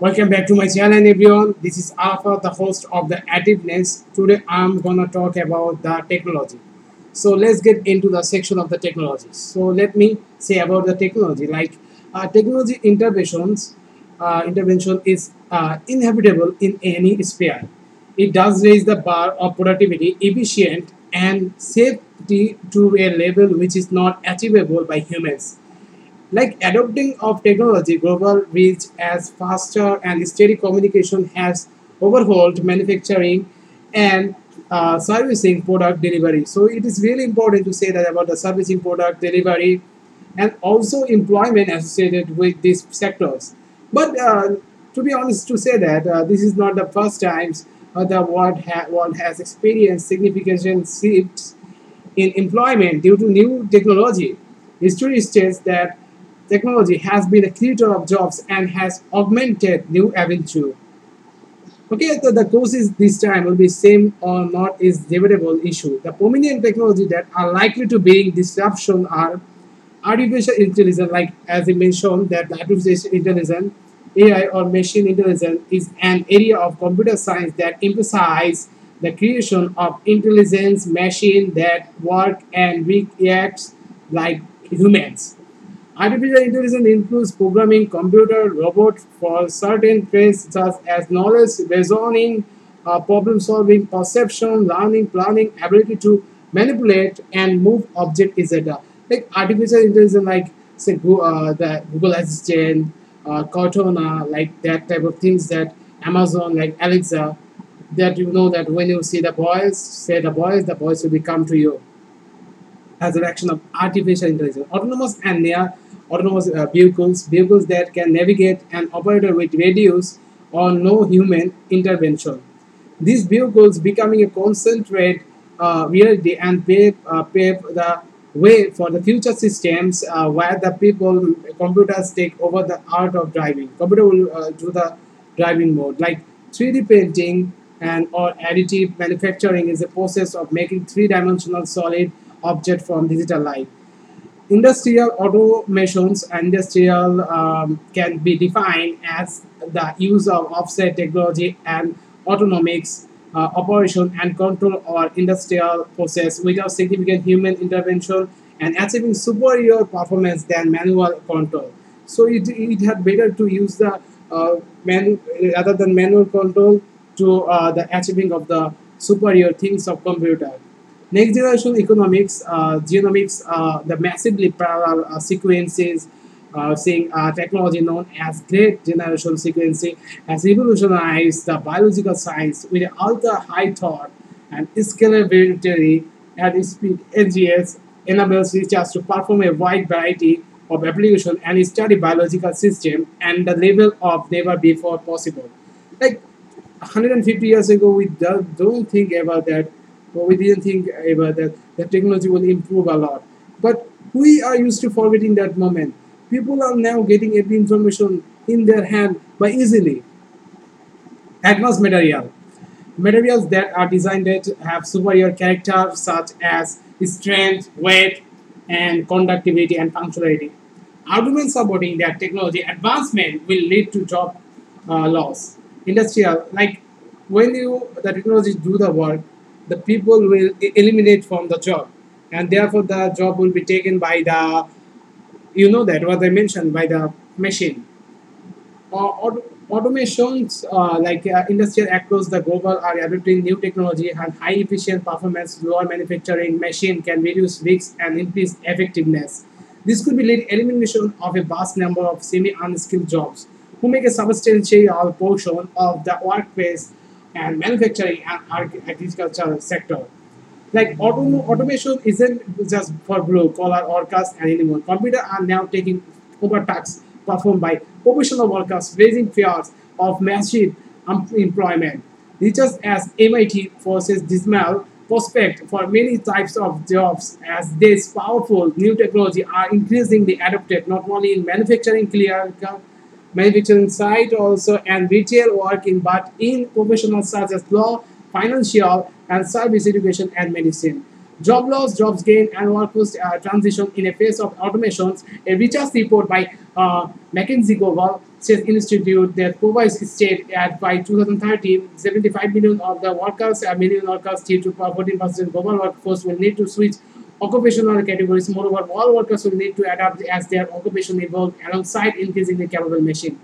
Welcome back to my channel everyone. This is Alpha, the host of the Activeness. Today I'm gonna talk about the technology. So let's get into the section of the technology. So let me say about the technology. Like uh, technology interventions, uh, intervention is uh, inevitable in any sphere. It does raise the bar of productivity, efficient, and safety to a level which is not achievable by humans like adopting of technology, global reach as faster and steady communication has overhauled manufacturing and uh, servicing product delivery. So it is really important to say that about the servicing product delivery and also employment associated with these sectors. But uh, to be honest, to say that uh, this is not the first times uh, the world, ha- world has experienced significant shifts in employment due to new technology. History states that Technology has been a creator of jobs and has augmented new avenues. Okay, so the courses this time will be same or not is debatable issue. The prominent technology that are likely to bring disruption are artificial intelligence, like as I mentioned, that artificial intelligence, AI or machine intelligence is an area of computer science that emphasizes the creation of intelligence machine that work and react like humans. Artificial intelligence includes programming computer robots for certain traits such as knowledge, reasoning, uh, problem solving, perception, learning, planning, ability to manipulate and move object, etc. Like artificial intelligence, like say uh, the Google Assistant, uh, Cortana, like that type of things that Amazon, like Alexa, that you know that when you see the voice, say the voice, the voice will become to you as a action of artificial intelligence. Autonomous and near autonomous uh, vehicles, vehicles that can navigate and operate with reduced or no human intervention. These vehicles becoming a concentrate uh, reality and pave, uh, pave the way for the future systems uh, where the people, computers take over the art of driving. Computer will uh, do the driving mode. Like 3D printing and or additive manufacturing is a process of making three-dimensional solid object from digital light. Industrial automations and industrial um, can be defined as the use of offset technology and autonomics uh, operation and control or industrial process without significant human intervention and achieving superior performance than manual control. So it, it had better to use the uh, man, rather than manual control to uh, the achieving of the superior things of computer. Next generation economics, uh, genomics, uh, the massively parallel uh, sequences, seeing uh, technology known as great generation sequencing has revolutionized the biological science with ultra high thought and scalability at speed. NGS enables research to perform a wide variety of application and study biological system and the level of never before possible. Like 150 years ago, we don't think about that, but we didn't think about that. The technology will improve a lot. But we are used to forgetting that moment. People are now getting every information in their hand by easily. Advanced material. Materials that are designed to have superior character such as strength, weight, and conductivity and functionality. Arguments supporting that technology advancement will lead to job uh, loss. Industrial, like when you the technology do the work, the people will eliminate from the job, and therefore the job will be taken by the you know that what I mentioned by the machine. Uh, auto- automations uh, like uh, industrial across the global are adopting new technology and high efficient performance lower manufacturing machine can reduce risks and increase effectiveness. This could be lead elimination of a vast number of semi-unskilled jobs who make a substantial portion of the workplace and manufacturing and ag- agricultural sector like autom- automation isn't just for blue collar workers anymore. Computers are now taking over tasks performed by professional workers, raising fears of massive unemployment. Just as MIT forces dismal prospect for many types of jobs as this powerful new technology are increasingly adopted not only in manufacturing clerical manufacturing side also and retail working but in professionals such as law financial and service education and medicine. Job loss jobs gain and workforce uh, transition in a phase of automations. A research report by uh, mckinsey global States Institute that provides state at by 2030, 75 million of the workers, a million workers due to 14% global workforce will need to switch occupational categories. Moreover, all workers will need to adapt as their occupation evolves alongside increasingly capable machine.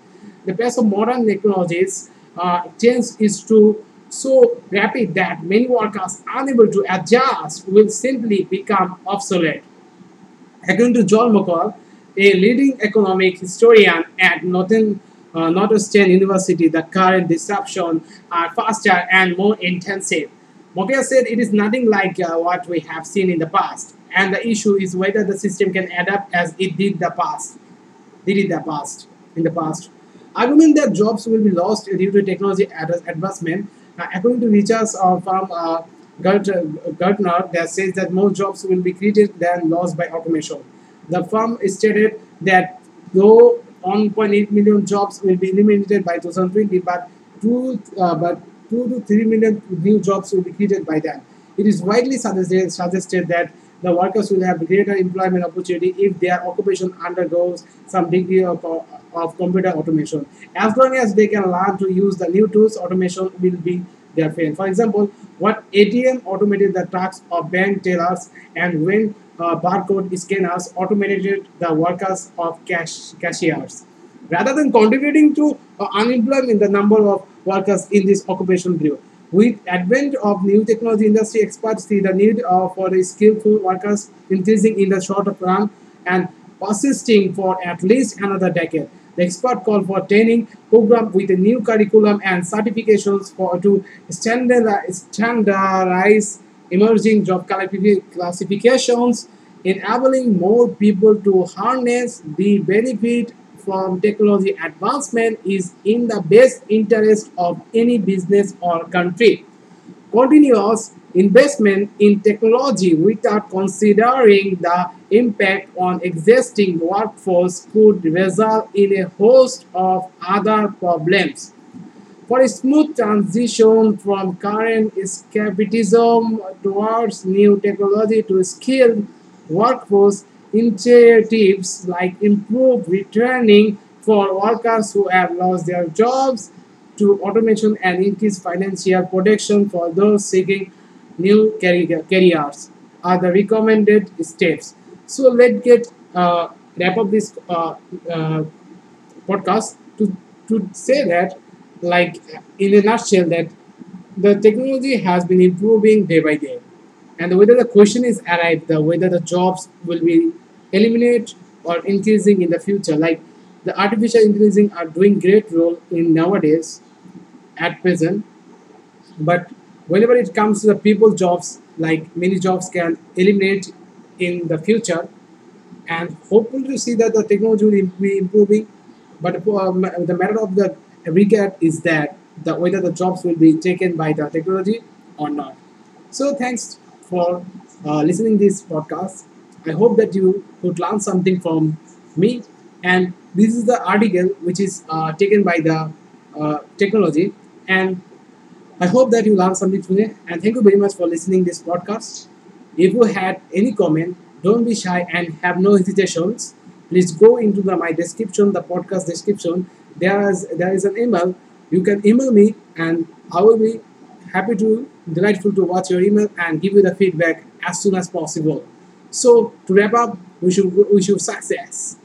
The pace of modern technologies uh, change is too so rapid that many workers unable to adjust will simply become obsolete. According to Joel Mokyr, a leading economic historian at Northern, uh, Northwestern University, the current disruption are faster and more intensive. Mokyr said it is nothing like uh, what we have seen in the past, and the issue is whether the system can adapt as it did the past. Did it the past in the past. Argument that jobs will be lost due to technology advancement, uh, according to research uh, from uh, Gartner, that says that more jobs will be created than lost by automation. The firm stated that though 1.8 million jobs will be eliminated by 2020, but two, uh, but 2 to 3 million new jobs will be created by then. It is widely suggested, suggested that the workers will have greater employment opportunity if their occupation undergoes some degree of, of computer automation. As long as they can learn to use the new tools, automation will be their friend. For example, what ATM automated the tasks of bank tellers and when uh, barcode scanners automated the workers of cash cashiers. Rather than contributing to uh, unemployment, the number of workers in this occupation group. With advent of new technology, industry experts see the need uh, for skillful workers increasing in the short run and persisting for at least another decade. The expert call for training program with a new curriculum and certifications for to standardize emerging job classifications, enabling more people to harness the benefit from technology advancement is in the best interest of any business or country. Continuous investment in technology without considering the impact on existing workforce could result in a host of other problems. For a smooth transition from current escapism towards new technology to skilled workforce, initiatives like improved returning for workers who have lost their jobs to automation and increased financial protection for those seeking new careers are the recommended steps. So let's get uh, wrap up this uh, uh, podcast to, to say that like in a nutshell that the technology has been improving day by day and whether the question is arrived the whether the jobs will be eliminated or increasing in the future like the artificial intelligence are doing great role in nowadays at present. But whenever it comes to the people jobs like many jobs can eliminate in the future. And hopeful to see that the technology will be improving. But uh, the matter of the recap is that the, whether the jobs will be taken by the technology or not. So thanks for uh, listening this podcast i hope that you could learn something from me and this is the article which is uh, taken by the uh, technology and I hope that you learned something today and thank you very much for listening this podcast. If you had any comment, don't be shy and have no hesitations. Please go into the my description, the podcast description. There is there is an email. You can email me and I will be happy to delightful to watch your email and give you the feedback as soon as possible. So to wrap up, we should we should success.